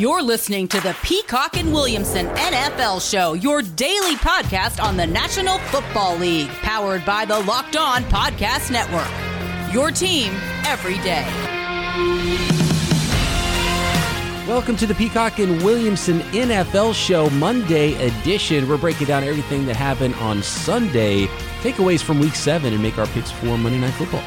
You're listening to the Peacock and Williamson NFL Show, your daily podcast on the National Football League, powered by the Locked On Podcast Network. Your team every day. Welcome to the Peacock and Williamson NFL Show Monday edition. We're breaking down everything that happened on Sunday, takeaways from week seven, and make our picks for Monday Night Football.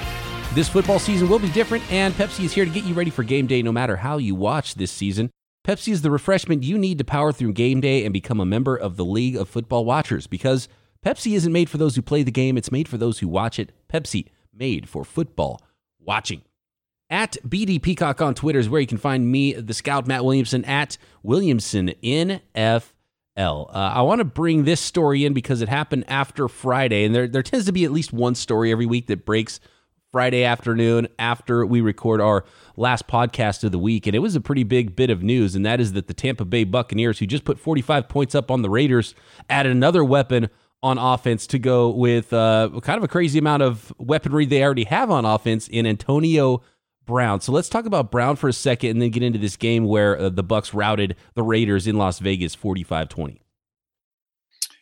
This football season will be different, and Pepsi is here to get you ready for game day no matter how you watch this season. Pepsi is the refreshment you need to power through game day and become a member of the League of Football Watchers because Pepsi isn't made for those who play the game, it's made for those who watch it. Pepsi, made for football watching. At BD Peacock on Twitter is where you can find me, the scout Matt Williamson, at Williamson NFL. Uh, I want to bring this story in because it happened after Friday, and there, there tends to be at least one story every week that breaks Friday afternoon after we record our last podcast of the week. And it was a pretty big bit of news, and that is that the Tampa Bay Buccaneers, who just put 45 points up on the Raiders, added another weapon on offense to go with uh, kind of a crazy amount of weaponry they already have on offense in Antonio Brown. So let's talk about Brown for a second and then get into this game where uh, the Bucs routed the Raiders in Las Vegas 45-20.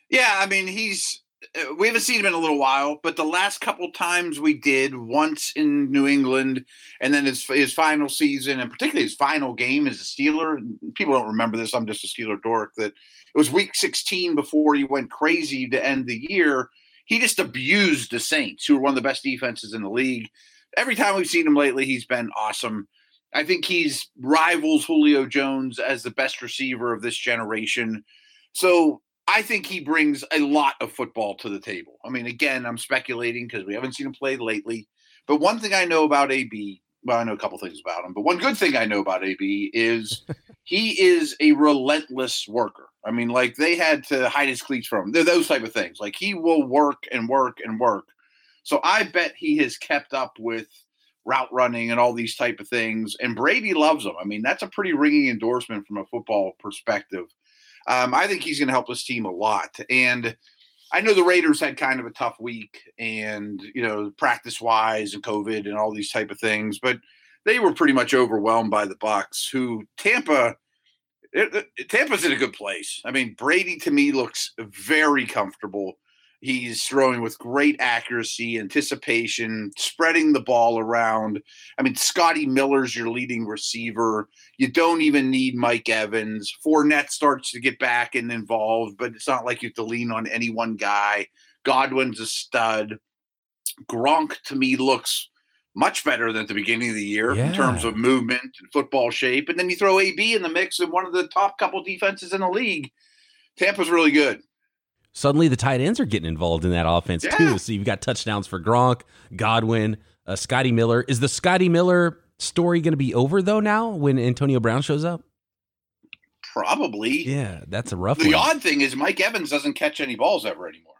Yeah, I mean, he's Uh, we haven't seen him in a little while, but the last couple times we did, once in New England, and then his his final season, and particularly his final game as a Steeler. People don't remember this. I'm just a Steeler dork. That it was Week 16 before he went crazy to end the year. He just abused the Saints, who are one of the best defenses in the league. Every time we've seen him lately, he's been awesome. I think he's rivals Julio Jones as the best receiver of this generation. So I think he brings a lot of football to the table. I mean, again, I'm speculating because we haven't seen him play lately. But one thing I know about AB, well, I know a couple things about him, but one good thing I know about AB is he is a relentless worker. I mean, like they had to hide his cleats from him. They're those type of things. Like he will work and work and work. So I bet he has kept up with route running and all these type of things. And Brady loves him. I mean, that's a pretty ringing endorsement from a football perspective. Um, I think he's going to help this team a lot. And I know the Raiders had kind of a tough week, and you know, practice wise and COVID and all these type of things, but they were pretty much overwhelmed by the Bucs. Who Tampa. It, it, Tampa's in a good place. I mean, Brady to me looks very comfortable. He's throwing with great accuracy, anticipation, spreading the ball around. I mean, Scotty Miller's your leading receiver. You don't even need Mike Evans. Fournette starts to get back and involved, but it's not like you have to lean on any one guy. Godwin's a stud. Gronk to me looks much better than at the beginning of the year yeah. in terms of movement and football shape. And then you throw AB in the mix and one of the top couple defenses in the league. Tampa's really good suddenly the tight ends are getting involved in that offense yeah. too. So you've got touchdowns for Gronk, Godwin, uh, Scotty Miller. Is the Scotty Miller story going to be over though now when Antonio Brown shows up? Probably. Yeah, that's a rough. The one. odd thing is Mike Evans doesn't catch any balls ever anymore.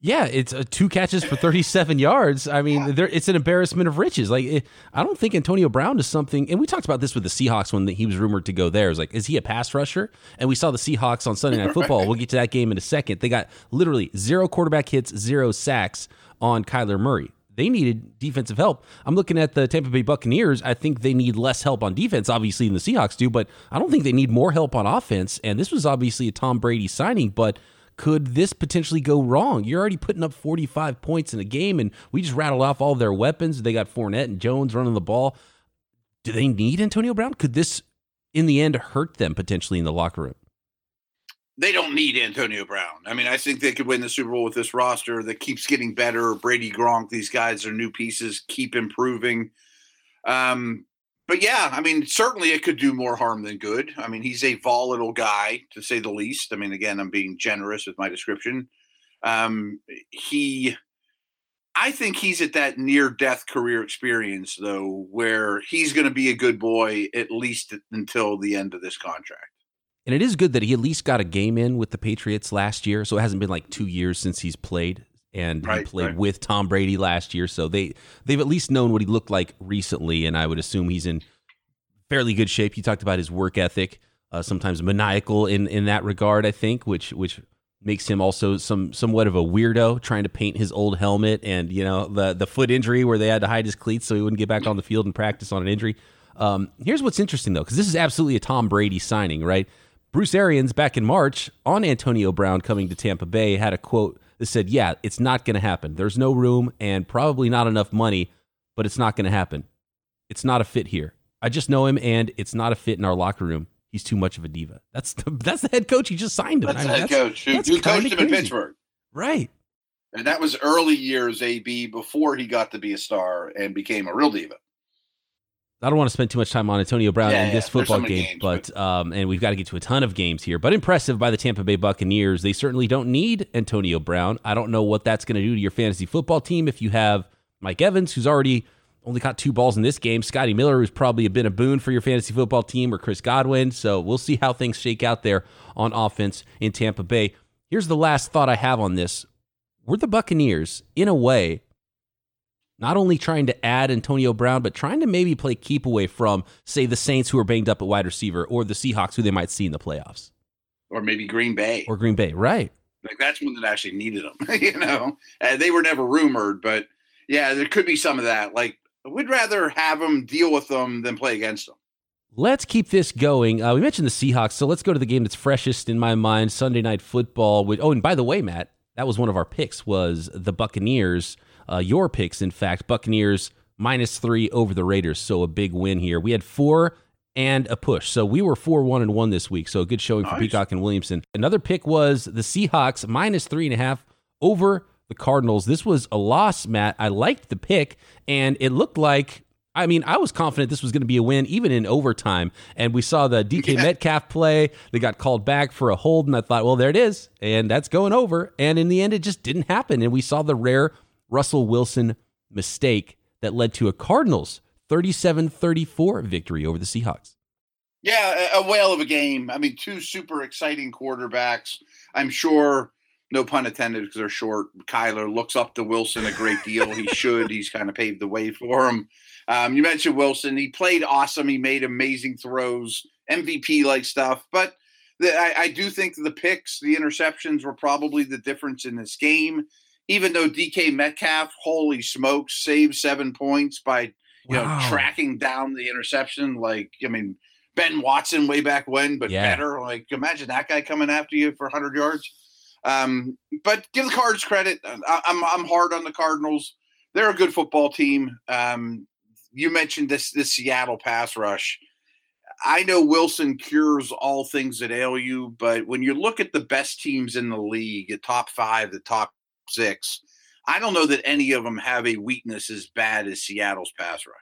Yeah, it's uh, two catches for 37 yards. I mean, yeah. it's an embarrassment of riches. Like, it, I don't think Antonio Brown is something. And we talked about this with the Seahawks when the, he was rumored to go there. Was like, is he a pass rusher? And we saw the Seahawks on Sunday Night Football. We'll get to that game in a second. They got literally zero quarterback hits, zero sacks on Kyler Murray. They needed defensive help. I'm looking at the Tampa Bay Buccaneers. I think they need less help on defense, obviously, than the Seahawks do, but I don't think they need more help on offense. And this was obviously a Tom Brady signing, but could this potentially go wrong? You're already putting up 45 points in a game, and we just rattled off all their weapons. They got Fournette and Jones running the ball. Do they need Antonio Brown? Could this, in the end, hurt them potentially in the locker room? They don't need Antonio Brown. I mean, I think they could win the Super Bowl with this roster that keeps getting better. Brady Gronk, these guys are new pieces, keep improving. Um, but yeah, I mean, certainly it could do more harm than good. I mean, he's a volatile guy to say the least. I mean, again, I'm being generous with my description. Um, he, I think he's at that near death career experience though, where he's going to be a good boy at least until the end of this contract. And it is good that he at least got a game in with the Patriots last year. So it hasn't been like two years since he's played and right, he played right. with Tom Brady last year, so they they've at least known what he looked like recently, and I would assume he's in fairly good shape. You talked about his work ethic, uh, sometimes maniacal in in that regard, I think, which which makes him also some somewhat of a weirdo trying to paint his old helmet and you know the the foot injury where they had to hide his cleats so he wouldn't get back on the field and practice on an injury. Um, here's what's interesting though, because this is absolutely a Tom Brady signing, right? Bruce Arians back in March on Antonio Brown coming to Tampa Bay had a quote that said, "Yeah, it's not going to happen. There's no room and probably not enough money, but it's not going to happen. It's not a fit here. I just know him, and it's not a fit in our locker room. He's too much of a diva. That's the, that's the head coach. He just signed him. That's I mean, the head coach who, who coached him in Pittsburgh. Right. And that was early years AB before he got to be a star and became a real diva. I don't want to spend too much time on Antonio Brown yeah, in this yeah. football game, games, but, but um, and we've got to get to a ton of games here. But impressive by the Tampa Bay Buccaneers. They certainly don't need Antonio Brown. I don't know what that's going to do to your fantasy football team if you have Mike Evans, who's already only caught two balls in this game. Scotty Miller, who's probably been a boon for your fantasy football team, or Chris Godwin. So we'll see how things shake out there on offense in Tampa Bay. Here's the last thought I have on this. We're the Buccaneers, in a way, not only trying to add Antonio Brown, but trying to maybe play keep away from, say, the Saints who are banged up at wide receiver or the Seahawks who they might see in the playoffs. Or maybe Green Bay. Or Green Bay, right. Like that's one that actually needed them. you know, uh, they were never rumored, but yeah, there could be some of that. Like, we'd rather have them deal with them than play against them. Let's keep this going. Uh, we mentioned the Seahawks, so let's go to the game that's freshest in my mind: Sunday Night Football. With, oh, and by the way, Matt, that was one of our picks. Was the Buccaneers uh, your picks, in fact. Buccaneers minus three over the Raiders. So a big win here. We had four and a push. So we were 4 1 and 1 this week. So a good showing nice. for Peacock and Williamson. Another pick was the Seahawks minus three and a half over the Cardinals. This was a loss, Matt. I liked the pick, and it looked like. I mean, I was confident this was going to be a win, even in overtime. And we saw the DK yeah. Metcalf play. They got called back for a hold, and I thought, well, there it is. And that's going over. And in the end, it just didn't happen. And we saw the rare Russell Wilson mistake that led to a Cardinals 37 34 victory over the Seahawks. Yeah, a whale of a game. I mean, two super exciting quarterbacks. I'm sure, no pun intended, because they're short. Kyler looks up to Wilson a great deal. he should. He's kind of paved the way for him. Um, you mentioned Wilson. He played awesome. He made amazing throws, MVP like stuff. But the, I, I do think the picks, the interceptions were probably the difference in this game even though DK Metcalf, holy smokes, saved seven points by you wow. know tracking down the interception. Like I mean, Ben Watson way back when, but yeah. better. Like imagine that guy coming after you for 100 yards. Um, but give the Cards credit. I, I'm I'm hard on the Cardinals. They're a good football team. Um, you mentioned this this Seattle pass rush. I know Wilson cures all things that ail you, but when you look at the best teams in the league, the top five, the top six. I don't know that any of them have a weakness as bad as Seattle's pass rush.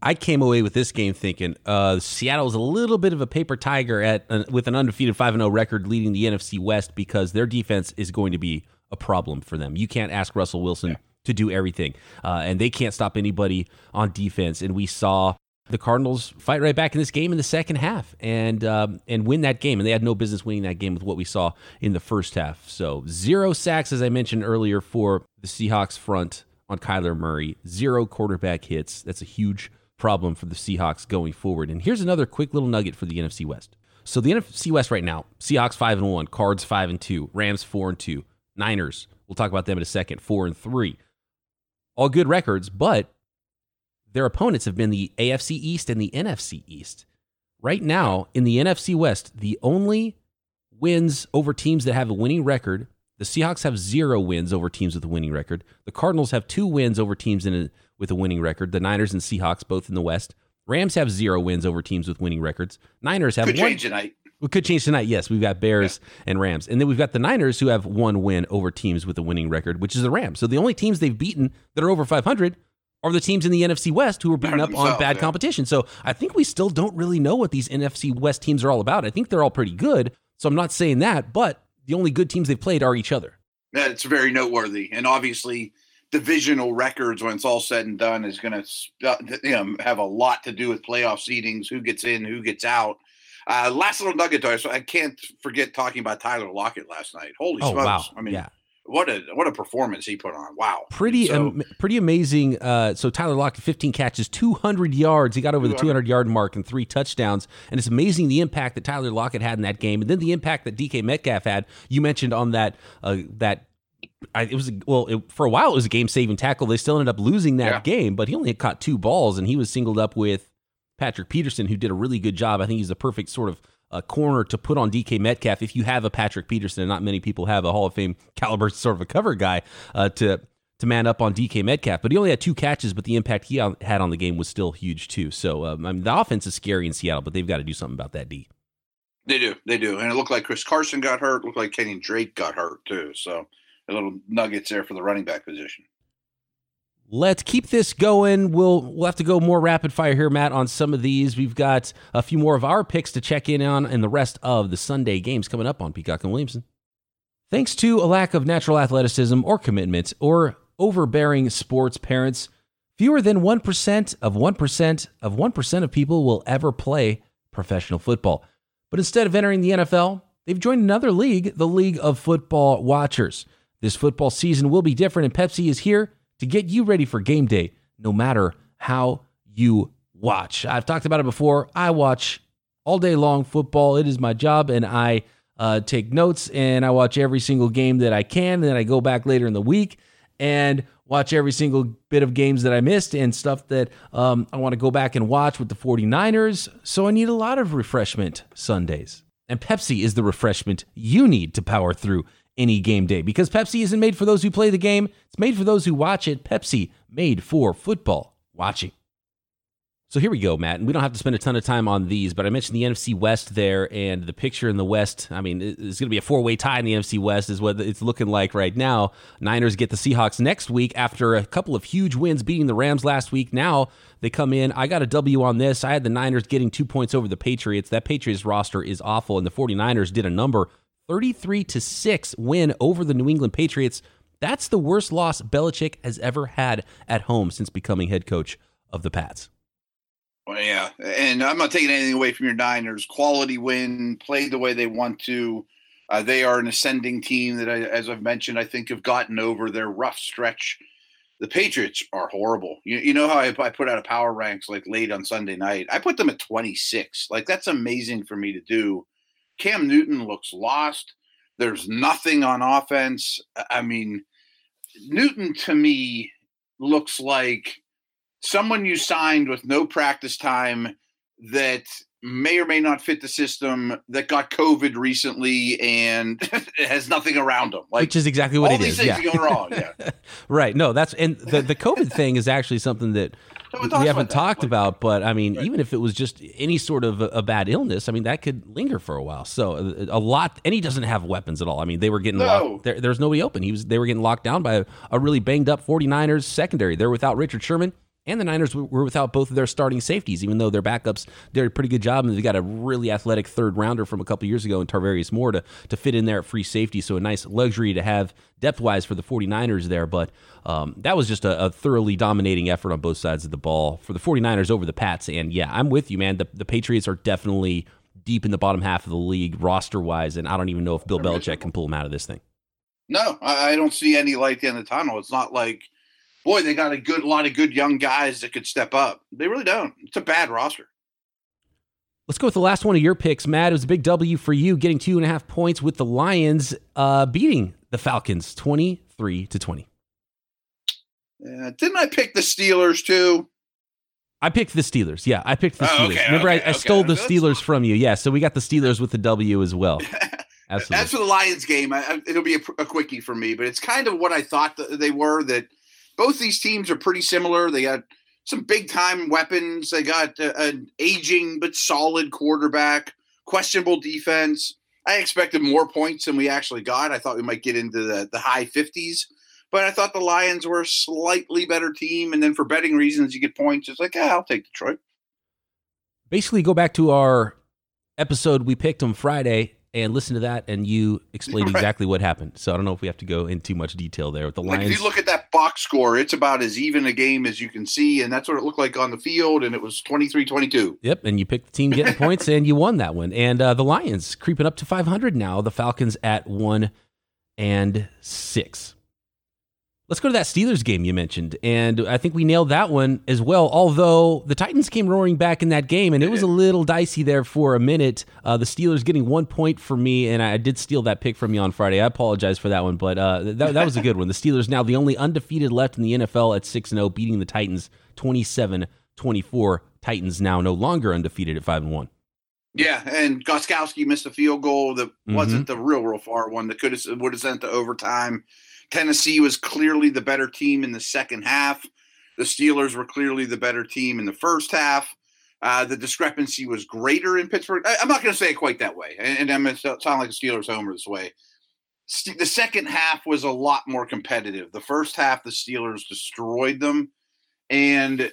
I came away with this game thinking uh, Seattle's a little bit of a paper tiger at uh, with an undefeated five and zero oh record, leading the NFC West because their defense is going to be a problem for them. You can't ask Russell Wilson yeah. to do everything, uh, and they can't stop anybody on defense. And we saw the Cardinals fight right back in this game in the second half and um, and win that game. And they had no business winning that game with what we saw in the first half. So zero sacks, as I mentioned earlier, for the Seahawks front on Kyler Murray. Zero quarterback hits. That's a huge problem for the Seahawks going forward. And here's another quick little nugget for the NFC West. So the NFC West right now: Seahawks five and one, Cards five and two, Rams four and two, Niners. We'll talk about them in a second. Four and three. All good records, but their opponents have been the AFC East and the NFC East. Right now, in the NFC West, the only wins over teams that have a winning record, the Seahawks have zero wins over teams with a winning record. The Cardinals have two wins over teams a, with a winning record. The Niners and Seahawks both in the West. Rams have zero wins over teams with winning records. Niners have could one. change tonight. We could change tonight. Yes, we've got Bears yeah. and Rams, and then we've got the Niners who have one win over teams with a winning record, which is the Rams. So the only teams they've beaten that are over 500 are the teams in the NFC West who are beating up on bad yeah. competition. So I think we still don't really know what these NFC West teams are all about. I think they're all pretty good. So I'm not saying that, but the only good teams they've played are each other. Yeah, it's very noteworthy. And obviously, divisional records, when it's all said and done, is going to uh, you know, have a lot to do with playoff seedings, who gets in, who gets out. Uh, last little nugget, though, so I can't forget talking about Tyler Lockett last night. Holy oh, smokes! Wow. I mean, yeah what a what a performance he put on! Wow, pretty so, um, pretty amazing. Uh, so Tyler Lockett, 15 catches, 200 yards. He got over 200. the 200 yard mark and three touchdowns. And it's amazing the impact that Tyler Lockett had in that game, and then the impact that DK Metcalf had. You mentioned on that uh, that I, it was well it, for a while it was a game saving tackle. They still ended up losing that yeah. game, but he only had caught two balls and he was singled up with Patrick Peterson, who did a really good job. I think he's the perfect sort of uh, corner to put on DK Metcalf if you have a Patrick Peterson, and not many people have a Hall of Fame caliber sort of a cover guy uh, to to man up on DK Metcalf. But he only had two catches, but the impact he had on the game was still huge too. So um, I mean, the offense is scary in Seattle, but they've got to do something about that D. They do, they do, and it looked like Chris Carson got hurt. Looked like Kenny Drake got hurt too. So a little nuggets there for the running back position. Let's keep this going. We'll we'll have to go more rapid fire here, Matt, on some of these. We've got a few more of our picks to check in on, and the rest of the Sunday games coming up on Peacock and Williamson. Thanks to a lack of natural athleticism or commitment or overbearing sports parents, fewer than 1% of 1% of 1% of people will ever play professional football. But instead of entering the NFL, they've joined another league, the League of Football Watchers. This football season will be different, and Pepsi is here to get you ready for game day, no matter how you watch. I've talked about it before. I watch all day long football. It is my job, and I uh, take notes and I watch every single game that I can. Then I go back later in the week and watch every single bit of games that I missed and stuff that um, I want to go back and watch with the 49ers. So I need a lot of refreshment Sundays. And Pepsi is the refreshment you need to power through any game day because Pepsi isn't made for those who play the game, it's made for those who watch it. Pepsi, made for football watching. So here we go, Matt. And we don't have to spend a ton of time on these, but I mentioned the NFC West there and the picture in the West. I mean, it's going to be a four way tie in the NFC West, is what it's looking like right now. Niners get the Seahawks next week after a couple of huge wins beating the Rams last week. Now they come in. I got a W on this. I had the Niners getting two points over the Patriots. That Patriots roster is awful, and the 49ers did a number 33 to 6 win over the New England Patriots. That's the worst loss Belichick has ever had at home since becoming head coach of the Pats. Well, yeah, and I'm not taking anything away from your Niners. Quality win, played the way they want to. Uh, they are an ascending team that, I, as I've mentioned, I think have gotten over their rough stretch. The Patriots are horrible. You, you know how I, I put out a power ranks like late on Sunday night. I put them at 26. Like that's amazing for me to do Cam Newton looks lost. There's nothing on offense. I mean, Newton to me looks like someone you signed with no practice time that may or may not fit the system that got COVID recently and has nothing around them. Like, Which is exactly what it is. yeah. going wrong. Yeah. right. No, that's and the the COVID thing is actually something that we haven't talked about, but I mean, right. even if it was just any sort of a, a, bad illness, I mean, that could linger for a while. So a, a, lot, and he doesn't have weapons at all. I mean, they were getting no. locked. There, there's nobody open. He was. They were getting locked down by a, a really banged up 49ers secondary. They're without Richard Sherman. And the Niners were without both of their starting safeties, even though their backups did a pretty good job. And they got a really athletic third rounder from a couple years ago in Tarvarius Moore to, to fit in there at free safety. So a nice luxury to have depth wise for the 49ers there. But um, that was just a, a, thoroughly dominating effort on both sides of the ball for the 49ers over the Pats. And yeah, I'm with you, man. The, the Patriots are definitely deep in the bottom half of the league roster wise. And I don't even know if Bill Belichick can pull them out of this thing. No, I don't see any light in the tunnel. It's not like boy, they got a good lot of good young guys that could step up. They really don't. It's a bad roster. Let's go with the last one of your picks, Matt. It was a big W for you, getting two and a half points with the Lions, uh, beating the Falcons twenty-three to twenty. Yeah, didn't I pick the Steelers too? I picked the Steelers. Yeah, I picked the oh, Steelers. Okay, Remember, okay, I, I okay. stole the Steelers from you. Yeah, so we got the Steelers with the W as well. Absolutely. As for the Lions game, I, it'll be a, a, quickie for me, but it's kind of what I thought they were. That both these teams are pretty similar. They got some big time weapons. They got an aging but solid quarterback, questionable defense. I expected more points than we actually got. I thought we might get into the, the high 50s, but I thought the Lions were a slightly better team. And then for betting reasons, you get points. It's like, yeah, I'll take Detroit. Basically, go back to our episode we picked on Friday and listen to that, and you explain right. exactly what happened. So I don't know if we have to go into much detail there with the Lions. Like if you look at that box score, it's about as even a game as you can see, and that's what it looked like on the field, and it was 23-22. Yep, and you picked the team getting points, and you won that one. And uh, the Lions creeping up to 500 now. The Falcons at one and six. Let's go to that Steelers game you mentioned. And I think we nailed that one as well. Although the Titans came roaring back in that game, and it was a little dicey there for a minute. Uh, the Steelers getting one point for me, and I did steal that pick from you on Friday. I apologize for that one, but uh, that, that was a good one. The Steelers now the only undefeated left in the NFL at 6 0, beating the Titans 27 24 Titans now no longer undefeated at five and one. Yeah, and Gostkowski missed a field goal that mm-hmm. wasn't the real, real far one that could have would have sent to overtime. Tennessee was clearly the better team in the second half. The Steelers were clearly the better team in the first half. Uh, the discrepancy was greater in Pittsburgh. I, am not going to say it quite that way, and, and I'm going to sound like a Steelers homer this way. St- the second half was a lot more competitive. The first half, the Steelers destroyed them, and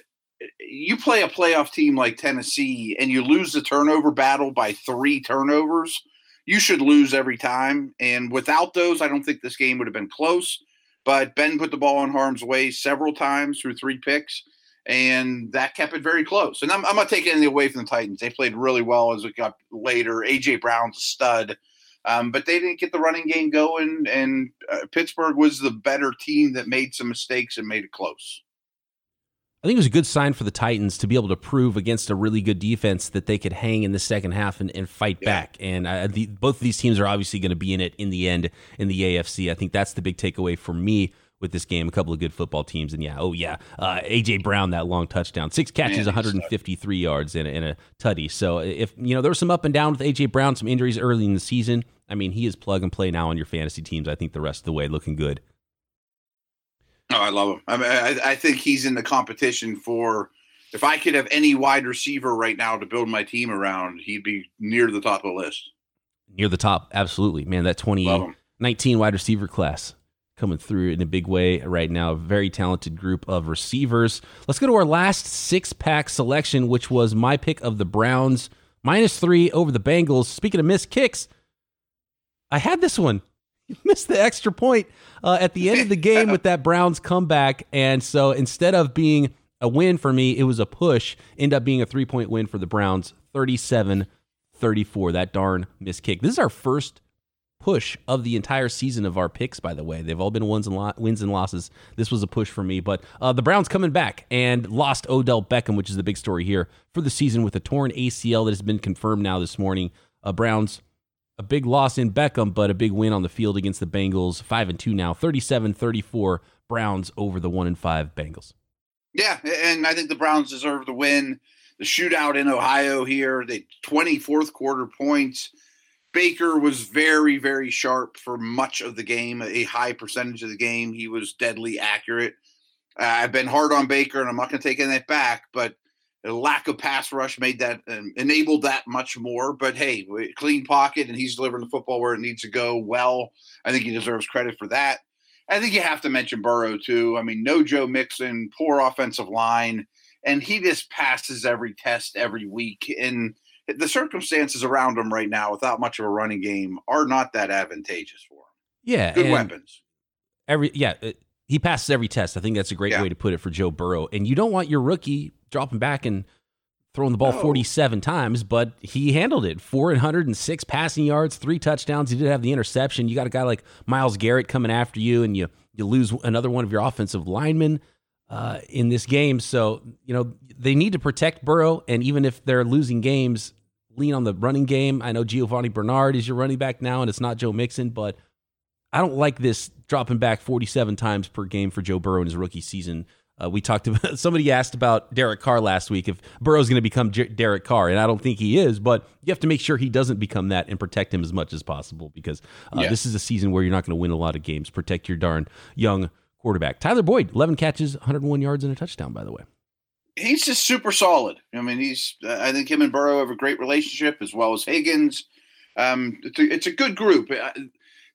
you play a playoff team like Tennessee and you lose the turnover battle by three turnovers, you should lose every time. And without those, I don't think this game would have been close. But Ben put the ball in harm's way several times through three picks, and that kept it very close. And I'm, I'm not taking anything away from the Titans. They played really well as it got later. A.J. Brown's a stud. Um, but they didn't get the running game going, and uh, Pittsburgh was the better team that made some mistakes and made it close. I think it was a good sign for the Titans to be able to prove against a really good defense that they could hang in the second half and, and fight yeah. back. And uh, the, both of these teams are obviously going to be in it in the end in the AFC. I think that's the big takeaway for me with this game. A couple of good football teams, and yeah, oh yeah, uh, AJ Brown that long touchdown, six catches, Man, 153 yards, and, and a tutty. So if you know there was some up and down with AJ Brown, some injuries early in the season. I mean, he is plug and play now on your fantasy teams. I think the rest of the way looking good. Oh, I love him. I mean, I, I think he's in the competition for. If I could have any wide receiver right now to build my team around, he'd be near the top of the list. Near the top, absolutely, man. That 2019 wide receiver class coming through in a big way right now. Very talented group of receivers. Let's go to our last six pack selection, which was my pick of the Browns minus three over the Bengals. Speaking of missed kicks, I had this one. You missed the extra point uh, at the end of the game with that Browns comeback. And so instead of being a win for me, it was a push. End up being a three point win for the Browns, 37 34. That darn missed kick. This is our first push of the entire season of our picks, by the way. They've all been wins and, lo- wins and losses. This was a push for me. But uh, the Browns coming back and lost Odell Beckham, which is the big story here for the season with a torn ACL that has been confirmed now this morning. Uh, Browns a big loss in Beckham, but a big win on the field against the Bengals. Five and two now, 37-34 Browns over the one and five Bengals. Yeah, and I think the Browns deserve the win. The shootout in Ohio here, the 24th quarter points. Baker was very, very sharp for much of the game, a high percentage of the game. He was deadly accurate. Uh, I've been hard on Baker, and I'm not going to take that back, but lack of pass rush made that um, enabled that much more. But hey, clean pocket, and he's delivering the football where it needs to go. Well, I think he deserves credit for that. I think you have to mention Burrow too. I mean, no Joe Mixon, poor offensive line, and he just passes every test every week. And the circumstances around him right now, without much of a running game, are not that advantageous for him. Yeah, good weapons. Every yeah, uh, he passes every test. I think that's a great yeah. way to put it for Joe Burrow. And you don't want your rookie dropping back and throwing the ball no. 47 times, but he handled it. 406 passing yards, three touchdowns. He did have the interception. You got a guy like Myles Garrett coming after you, and you you lose another one of your offensive linemen uh, in this game. So you know they need to protect Burrow, and even if they're losing games, lean on the running game. I know Giovani Bernard is your running back now, and it's not Joe Mixon, but I don't like this dropping back 47 times per game for Joe Burrow in his rookie season. Uh, we talked about somebody asked about Derek Carr last week if Burrow's going to become J- Derek Carr, and I don't think he is, but you have to make sure he doesn't become that and protect him as much as possible because uh, yeah. this is a season where you're not going to win a lot of games. Protect your darn young quarterback. Tyler Boyd, 11 catches, 101 yards, and a touchdown, by the way. He's just super solid. I mean, he's. Uh, I think him and Burrow have a great relationship, as well as Higgins. Um, it's, a, it's a good group.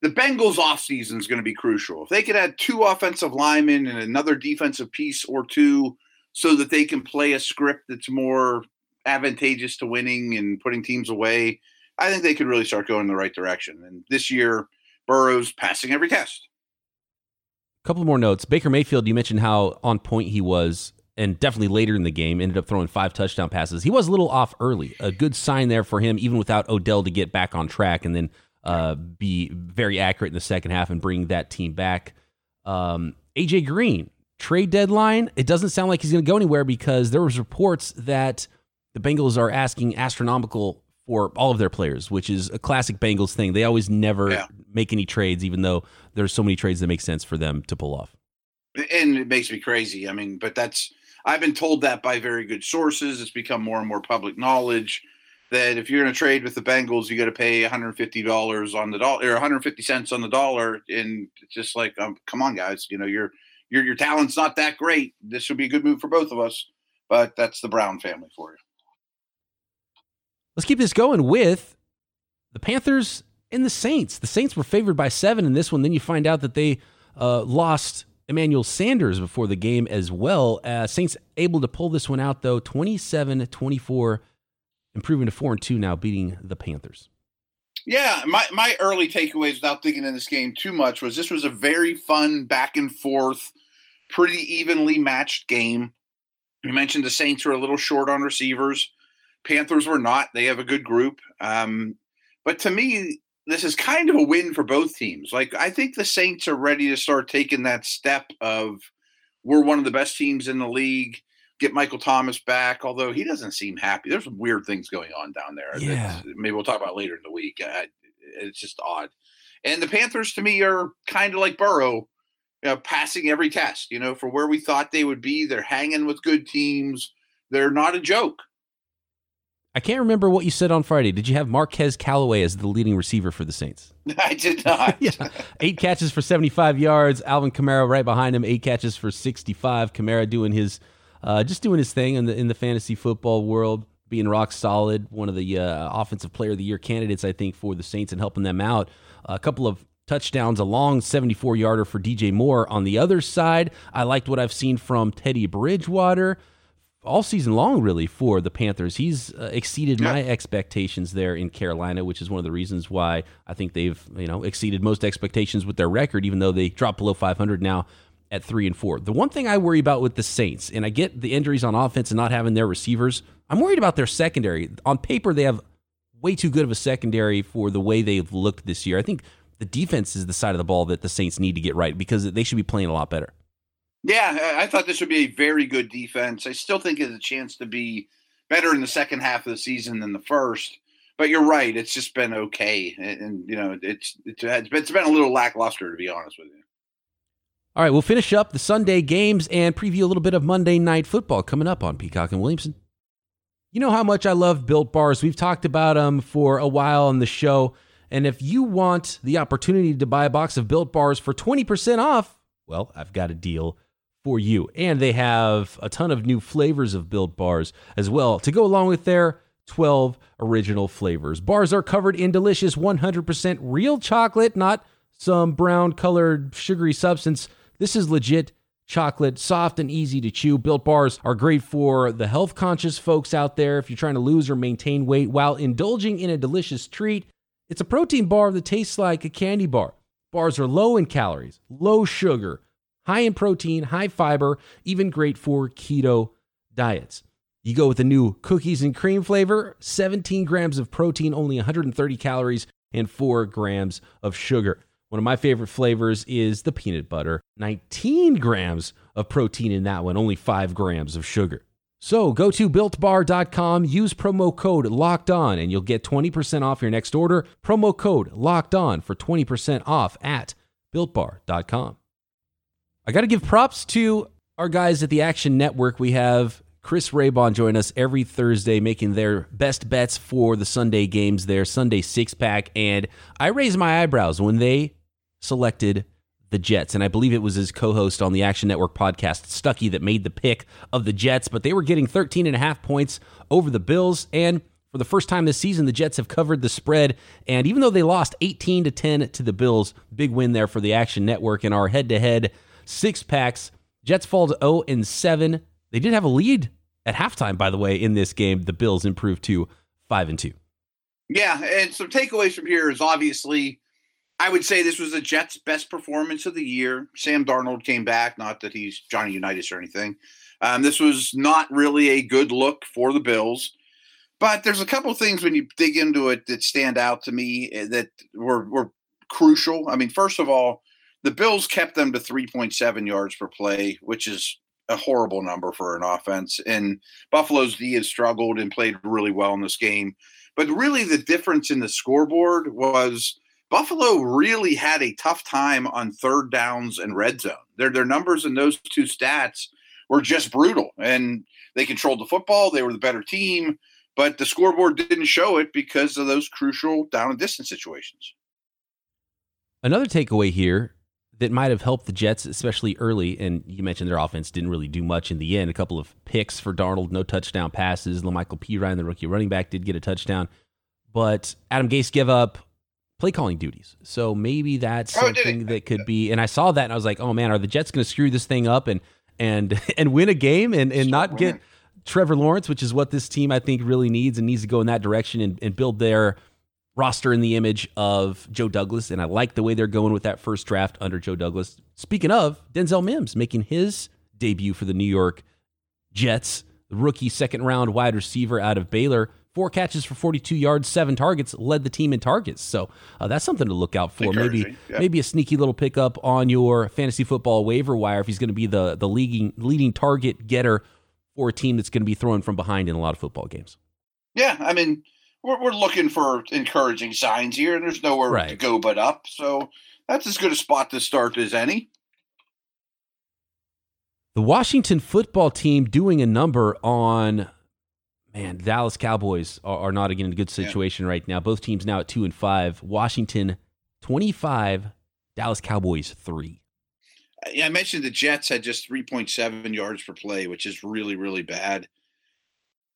The Bengals offseason is going to be crucial. If they could add two offensive linemen and another defensive piece or two so that they can play a script that's more advantageous to winning and putting teams away, I think they could really start going in the right direction. And this year, Burrow's passing every test. A couple more notes. Baker Mayfield, you mentioned how on point he was, and definitely later in the game, ended up throwing five touchdown passes. He was a little off early. A good sign there for him, even without Odell to get back on track. And then uh, be very accurate in the second half and bring that team back. Um, AJ Green trade deadline. It doesn't sound like he's going to go anywhere because there was reports that the Bengals are asking astronomical for all of their players, which is a classic Bengals thing. They always never yeah. make any trades, even though there's so many trades that make sense for them to pull off. And it makes me crazy. I mean, but that's I've been told that by very good sources. It's become more and more public knowledge that if you're going to trade with the Bengals, you got to pay 150 dollars on the dollar or 150 cents on the dollar, and just like, um, come on, guys, you know your your your talent's not that great. This would be a good move for both of us, but that's the Brown family for you. Let's keep this going with the Panthers and the Saints. The Saints were favored by seven in this one. Then you find out that they uh, lost Emmanuel Sanders before the game as well. Uh, Saints able to pull this one out, though, 27 24, improving to 4 and 2 now, beating the Panthers. Yeah, my, my early takeaways without thinking in this game too much was this was a very fun back and forth, pretty evenly matched game. You mentioned the Saints were a little short on receivers. Panthers were not. They have a good group. Um, but to me, this is kind of a win for both teams. Like I think the Saints are ready to start taking that step of we're one of the best teams in the league. Get Michael Thomas back, although he doesn't seem happy. There's some weird things going on down there. Yeah. maybe we'll talk about later in the week. Uh, it's just odd. And the Panthers, to me, are kind of like Burrow, you know, passing every test. You know, for where we thought they would be, they're hanging with good teams. They're not a joke. I can't remember what you said on Friday. Did you have Marquez Callaway as the leading receiver for the Saints? I did not. yeah. Eight catches for 75 yards. Alvin Kamara right behind him, eight catches for 65. Kamara doing his, uh, just doing his thing in the in the fantasy football world, being rock solid. One of the uh, offensive player of the year candidates, I think, for the Saints and helping them out. A couple of touchdowns, a long 74 yarder for DJ Moore. On the other side, I liked what I've seen from Teddy Bridgewater all season long, really, for the Panthers. He's uh, exceeded yeah. my expectations there in Carolina, which is one of the reasons why I think they've you know exceeded most expectations with their record, even though they dropped below 500 now at three and four. The one thing I worry about with the Saints, and I get the injuries on offense and not having their receivers, I'm worried about their secondary. On paper, they have way too good of a secondary for the way they've looked this year. I think the defense is the side of the ball that the Saints need to get right because they should be playing a lot better. Yeah, I thought this would be a very good defense. I still think it's a chance to be better in the second half of the season than the first. But you're right; it's just been okay, and, you know, it's it's it's been a little lackluster to be honest with you. All right, we'll finish up the Sunday games and preview a little bit of Monday night football coming up on Peacock and Williamson. You know how much I love Built Bars. We've talked about them for a while on the show. And if you want the opportunity to buy a box of Built Bars for 20% off, well, I've got a deal for you. And they have a ton of new flavors of Built Bars as well to go along with their 12 original flavors. Bars are covered in delicious 100% real chocolate, not some brown colored sugary substance. This is legit chocolate, soft and easy to chew. Built bars are great for the health conscious folks out there if you're trying to lose or maintain weight while indulging in a delicious treat. It's a protein bar that tastes like a candy bar. Bars are low in calories, low sugar, high in protein, high fiber, even great for keto diets. You go with the new cookies and cream flavor, 17 grams of protein, only 130 calories, and 4 grams of sugar. One of my favorite flavors is the peanut butter, 19 grams of protein in that one, only 5 grams of sugar. So go to builtbar.com, use promo code locked on, and you'll get 20% off your next order. Promo code locked on for 20% off at builtbar.com. I got to give props to our guys at the Action Network. We have Chris Raybon join us every Thursday, making their best bets for the Sunday games, their Sunday six pack. And I raise my eyebrows when they selected the Jets. And I believe it was his co host on the Action Network podcast, Stuckey, that made the pick of the Jets. But they were getting 13 and a half points over the Bills. And for the first time this season, the Jets have covered the spread. And even though they lost 18 to 10 to the Bills, big win there for the Action Network in our head to head six packs. Jets fall to 0 and 7. They did have a lead at halftime, by the way, in this game. The Bills improved to 5 and 2. Yeah, and some takeaways from here is obviously, I would say this was the Jets' best performance of the year. Sam Darnold came back, not that he's Johnny Unitas or anything. Um, this was not really a good look for the Bills. But there's a couple things when you dig into it that stand out to me eh, that were, were crucial. I mean, first of all, the Bills kept them to 3.7 yards per play, which is a horrible number for an offense. And Buffalo's D has struggled and played really well in this game. But really, the difference in the scoreboard was Buffalo really had a tough time on third downs and red zone. Their, their numbers in those two stats were just brutal, and they controlled the football. They were the better team, but the scoreboard didn't show it because of those crucial down and distance situations. Another takeaway here that might have helped the Jets, especially early, and you mentioned their offense didn't really do much in the end. A couple of picks for Darnold, no touchdown passes. La'Mical Perine, the rookie running back, did get a touchdown, but Adam Gase gave up play calling duties. So maybe that's oh, something that could be. And I saw that and I was like, oh man, are the Jets going to screw this thing up and and and win a game and and not get Trevor Lawrence, which is what this team I think really needs and needs to go in that direction and, and build their roster in the image of Joe Douglas. And I like the way they're going with that first draft under Joe Douglas. Speaking of, Denzel Mims making his debut for the New York Jets, the rookie second round wide receiver out of Baylor. Four catches for 42 yards, seven targets, led the team in targets. So uh, that's something to look out for. Maybe yeah. maybe a sneaky little pickup on your fantasy football waiver wire if he's going to be the the leading leading target getter for a team that's going to be throwing from behind in a lot of football games. Yeah, I mean, we're, we're looking for encouraging signs here, and there's nowhere right. to go but up. So that's as good a spot to start as any. The Washington football team doing a number on man, Dallas Cowboys are, are not again in a good situation yeah. right now. Both teams now at two and five. Washington twenty five, Dallas Cowboys three. Yeah, I mentioned the Jets had just three point seven yards per play, which is really really bad.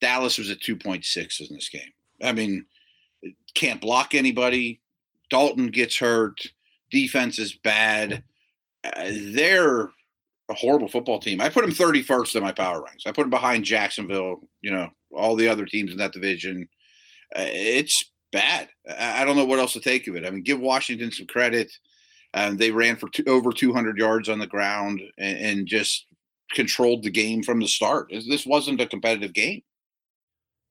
Dallas was at two point six in this game. I mean, can't block anybody. Dalton gets hurt. Defense is bad. Uh, they're a horrible football team. I put them 31st in my power ranks. I put them behind Jacksonville, you know, all the other teams in that division. Uh, it's bad. I, I, don't know what else to take of it. I mean, give Washington some credit. Um, they ran for two, over 200 yards on the ground and, and just controlled the game from the start. This wasn't a competitive game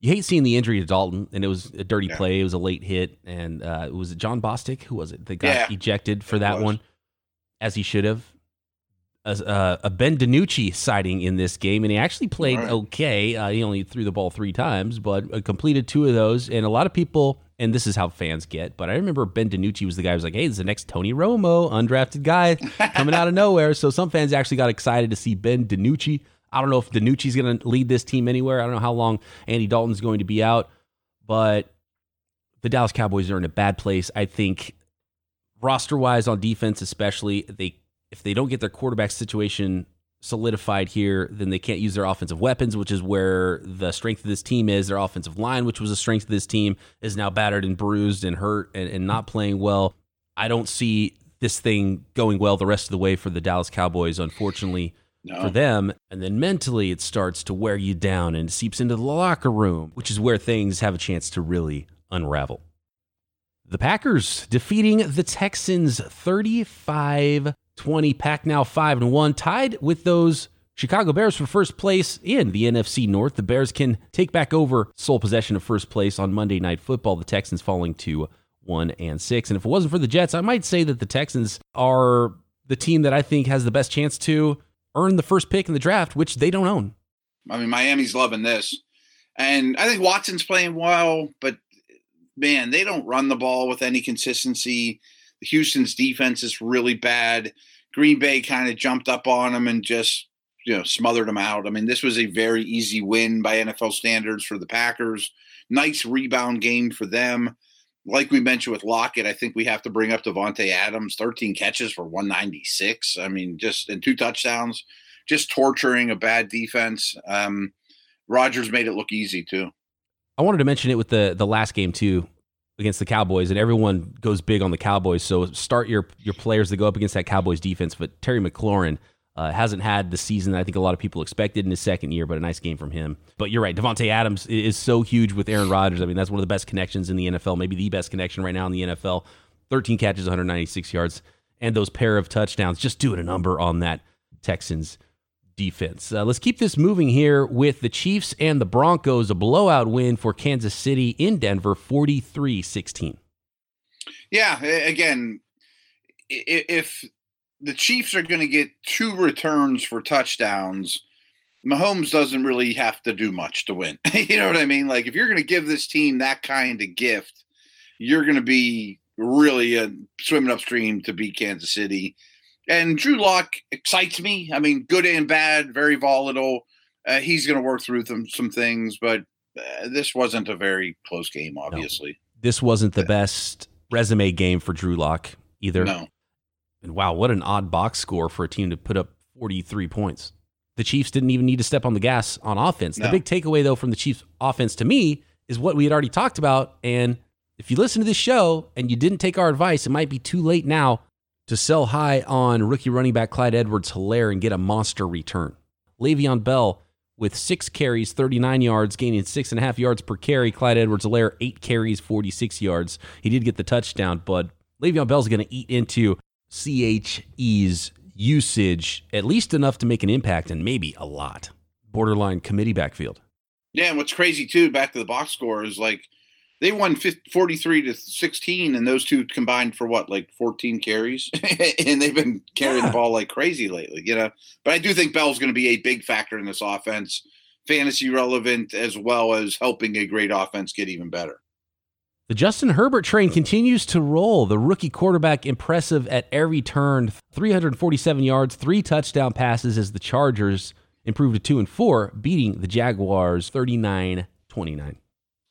you hate seeing the injury to Dalton, and it was a dirty yeah. play. It was a late hit, and uh, it was Jon Bostic. Who was it that got yeah, ejected for that one, as he should have. Uh, a Ben DiNucci sighting in this game, and he actually played right. okay. Uh, he only threw the ball three times, but uh, completed two of those. And a lot of people, and this is how fans get, but I remember Ben DiNucci was the guy who was like, "Hey, this is the next Tony Romo, undrafted guy coming out of nowhere." So some fans actually got excited to see Ben DiNucci I don't know if DiNucci's going to lead this team anywhere. I don't know how long Andy Dalton's going to be out, but the Dallas Cowboys are in a bad place. I think roster wise on defense, especially they if they don't get their quarterback situation solidified here, then they can't use their offensive weapons, which is where the strength of this team is. Their offensive line, which was a strength of this team, is now battered and bruised and hurt and, and not playing well. I don't see this thing going well the rest of the way for the Dallas Cowboys, unfortunately no. for them. And then mentally, it starts to wear you down and seeps into the locker room, which is where things have a chance to really unravel. The Packers defeating the Texans 35 20. Pack now 5 and 1, tied with those Chicago Bears for first place in the NFC North. The Bears can take back over sole possession of first place on Monday Night Football. The Texans falling to 1 and 6. And if it wasn't for the Jets, I might say that the Texans are the team that I think has the best chance to earn the first pick in the draft, which they don't own. I mean, Miami's loving this. And I think Watson's playing well, but man, they don't run the ball with any consistency. Houston's defense is really bad. Green Bay kind of jumped up on them and just, you know, smothered them out. I mean, this was a very easy win by NFL standards for the Packers. Nice rebound game for them. Like we mentioned with Lockett, I think we have to bring up Davante Adams, 13 catches for 196. I mean, just and two touchdowns, just torturing a bad defense. Um, Rodgers made it look easy too. I wanted to mention it with the the last game too against the Cowboys, and everyone goes big on the Cowboys. So start your your players that go up against that Cowboys defense. But Terry McLaurin uh, hasn't had the season I think a lot of people expected in his second year, but a nice game from him. But you're right, Davante Adams is so huge with Aaron Rodgers. I mean, that's one of the best connections in the NFL, maybe the best connection right now in the NFL. 13 catches, 196 yards, and those pair of touchdowns, just doing a number on that Texans defense. Uh, let's keep this moving here with the Chiefs and the Broncos. A blowout win for Kansas City in Denver, 43 16. Yeah, again, if the Chiefs are going to get two returns for touchdowns, Mahomes doesn't really have to do much to win. you know what I mean? Like if you're going to give this team that kind of gift, you're going to be really uh, swimming upstream to beat Kansas City. And Drew Lock excites me. I mean, good and bad, very volatile. Uh, he's going to work through them, some things, but uh, this wasn't a very close game, obviously. No. This wasn't the best resume game for Drew Lock either. No. And wow, what an odd box score for a team to put up 43 points. The Chiefs didn't even need to step on the gas on offense. No. The big takeaway, though, from the Chiefs' offense to me is what we had already talked about. And if you listen to this show and you didn't take our advice, it might be too late now to sell high on rookie running back Clyde Edwards Helaire and get a monster return. Le'Veon Bell with six carries, 39 yards, gaining six and a half yards per carry. Clyde Edwards Helaire, eight carries, 46 yards. He did get the touchdown, but Le'Veon Bell's going to eat into CHE's usage at least enough to make an impact and maybe a lot. Borderline committee backfield. Yeah, and what's crazy too, back to the box score, is like they won 43 to 16, and those two combined for what, like 14 carries? and they've been carrying yeah. the ball like crazy lately, you know. But I do think Bell's going to be a big factor in this offense, fantasy relevant as well as helping a great offense get even better. The Justin Herbert train continues to roll. The rookie quarterback impressive at every turn, 347 yards, three touchdown passes as the Chargers improved to 2 and 4, beating the Jaguars 39-29.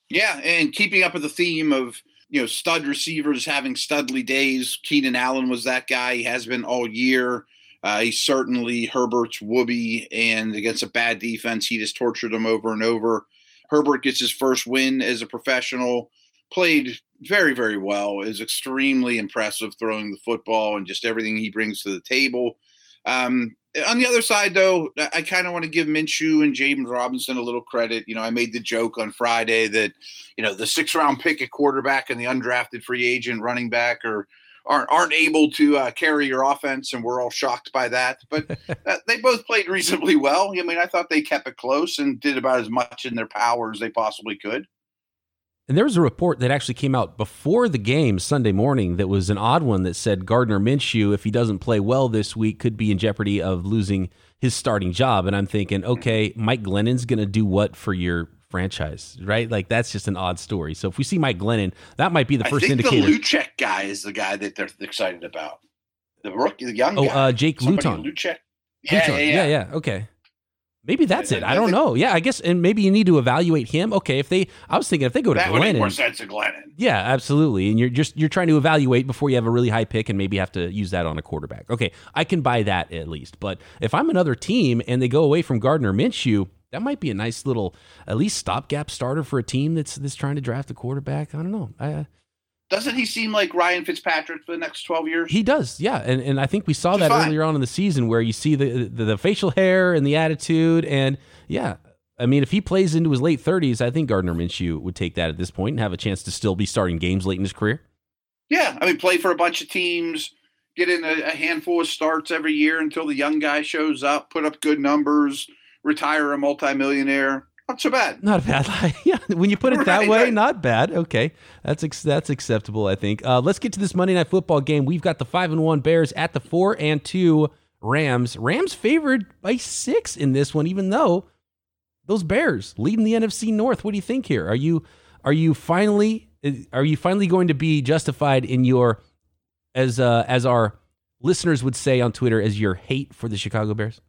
Yeah, and keeping up with the theme of, you know, stud receivers having studly days. Keenan Allen was that guy. He has been all year. Uh, he's certainly Herbert's whoopee, and against a bad defense, he just tortured them over and over. Herbert gets his first win as a professional played very, very well. Is extremely impressive throwing the football and just everything he brings to the table. Um, on the other side, though, I kind of want to give Minshew and James Robinson a little credit. You know, I made the joke on Friday that, you know, the six round pick at quarterback and the undrafted free agent running back are aren't aren't able to uh, carry your offense, and we're all shocked by that. But uh, they both played reasonably well. I mean, I thought they kept it close and did about as much in their power as they possibly could. And there was a report that actually came out before the game Sunday morning that was an odd one that said Gardner Minshew, if he doesn't play well this week, could be in jeopardy of losing his starting job. And I'm thinking, okay, Mike Glennon's going to do what for your franchise, right? Like that's just an odd story. So if we see Mike Glennon, that might be the first I think indicator. The Luchek guy is the guy that they're excited about. The rookie, the young oh, guy. uh, Jake Somebody Luton. Luchek. Yeah, yeah, yeah, yeah, Okay. Maybe that's it. I don't know. Yeah, I guess, and maybe you need to evaluate him. Okay, if they, I was thinking if they go to that Glennon, would make more sense to Glennon. Yeah, absolutely. And you're just you're trying to evaluate before you have a really high pick, and maybe have to use that on a quarterback. Okay, I can buy that at least. But if I'm another team and they go away from Gardner Minshew, that might be a nice little, at least stopgap starter for a team that's that's trying to draft a quarterback. I don't know. I, doesn't he seem like Ryan Fitzpatrick for the next 12 years? He does, yeah. And and I think we saw that earlier on in the season where you see the, the, the facial hair and the attitude and yeah. I mean, if he plays into his late 30s, I think Gardner Minshew would take that at this point and have a chance to still be starting games late in his career. Yeah, I mean, play for a bunch of teams, get in a, a handful of starts every year until the young guy shows up, put up good numbers, retire a multimillionaire not so bad. Not bad. yeah, when you put it that way, right. not bad. Okay, that's that's acceptable. I think. Uh, let's get to this Monday Night Football game. We've got the five and one Bears at the four and two Rams. Rams favored by six in this one, even though those Bears leading the NFC North. What do you think here? Are you are you finally are you finally going to be justified in your as uh, as our listeners would say on Twitter as your hate for the Chicago Bears?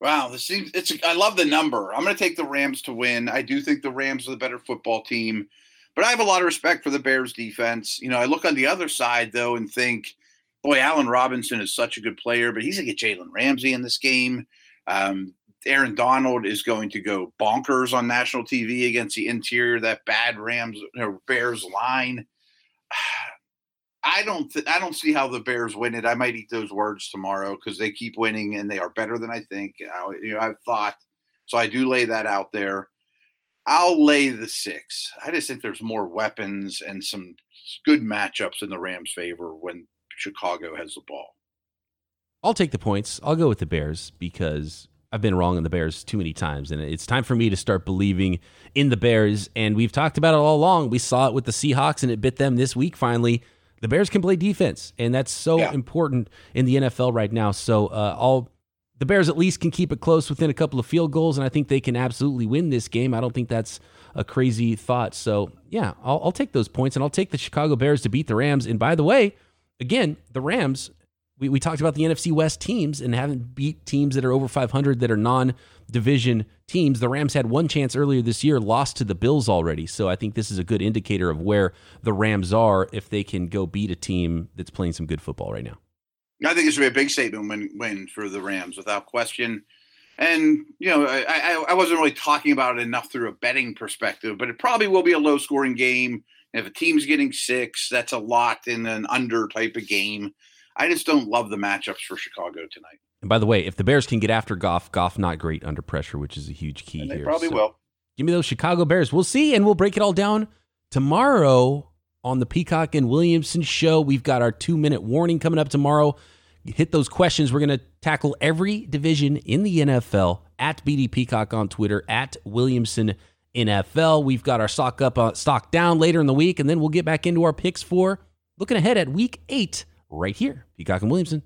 Wow, this seems it's. I love the number. I'm going to take the Rams to win. I do think the Rams are the better football team, but I have a lot of respect for the Bears defense. You know, I look on the other side though and think, boy, Allen Robinson is such a good player, but he's going to get Jalen Ramsey in this game. Um, Aaron Donald is going to go bonkers on national TV against the interior that bad Rams or Bears line. I don't th- I don't see how the Bears win it. I might eat those words tomorrow because they keep winning and they are better than I think. I, you know, I've thought so. I do lay that out there. I'll lay the six. I just think there's more weapons and some good matchups in the Rams' favor when Chicago has the ball. I'll take the points. I'll go with the Bears because I've been wrong on the Bears too many times, and it's time for me to start believing in the Bears. And we've talked about it all along. We saw it with the Seahawks, and it bit them this week finally the Bears can play defense, and that's so yeah. important in the NFL right now. So uh, all the Bears at least can keep it close within a couple of field goals, and I think they can absolutely win this game. I don't think that's a crazy thought. So yeah, I'll, I'll take those points, and I'll take the Chicago Bears to beat the Rams. And by the way, again, the Rams we, we talked about the NFC West teams and haven't beat teams that are over 500 that are non division teams. The Rams had one chance earlier this year, lost to the Bills already. So I think this is a good indicator of where the Rams are if they can go beat a team that's playing some good football right now. I think this would be a big statement win, win for the Rams without question. And, you know, I, I, I wasn't really talking about it enough through a betting perspective, but it probably will be a low scoring game. If a team's getting six, that's a lot in an under type of game. I just don't love the matchups for Chicago tonight. And by the way, if the Bears can get after Goff, Goff not great under pressure, which is a huge key and they here. Probably so will. Give me those Chicago Bears. We'll see, and we'll break it all down tomorrow on the Peacock and Williamson show. We've got our two minute warning coming up tomorrow. Hit those questions. We're going to tackle every division in the NFL at BD Peacock on Twitter, at Williamson NFL. We've got our stock up, uh, stock down later in the week, and then we'll get back into our picks for looking ahead at week eight right here. Peacock and Williamson.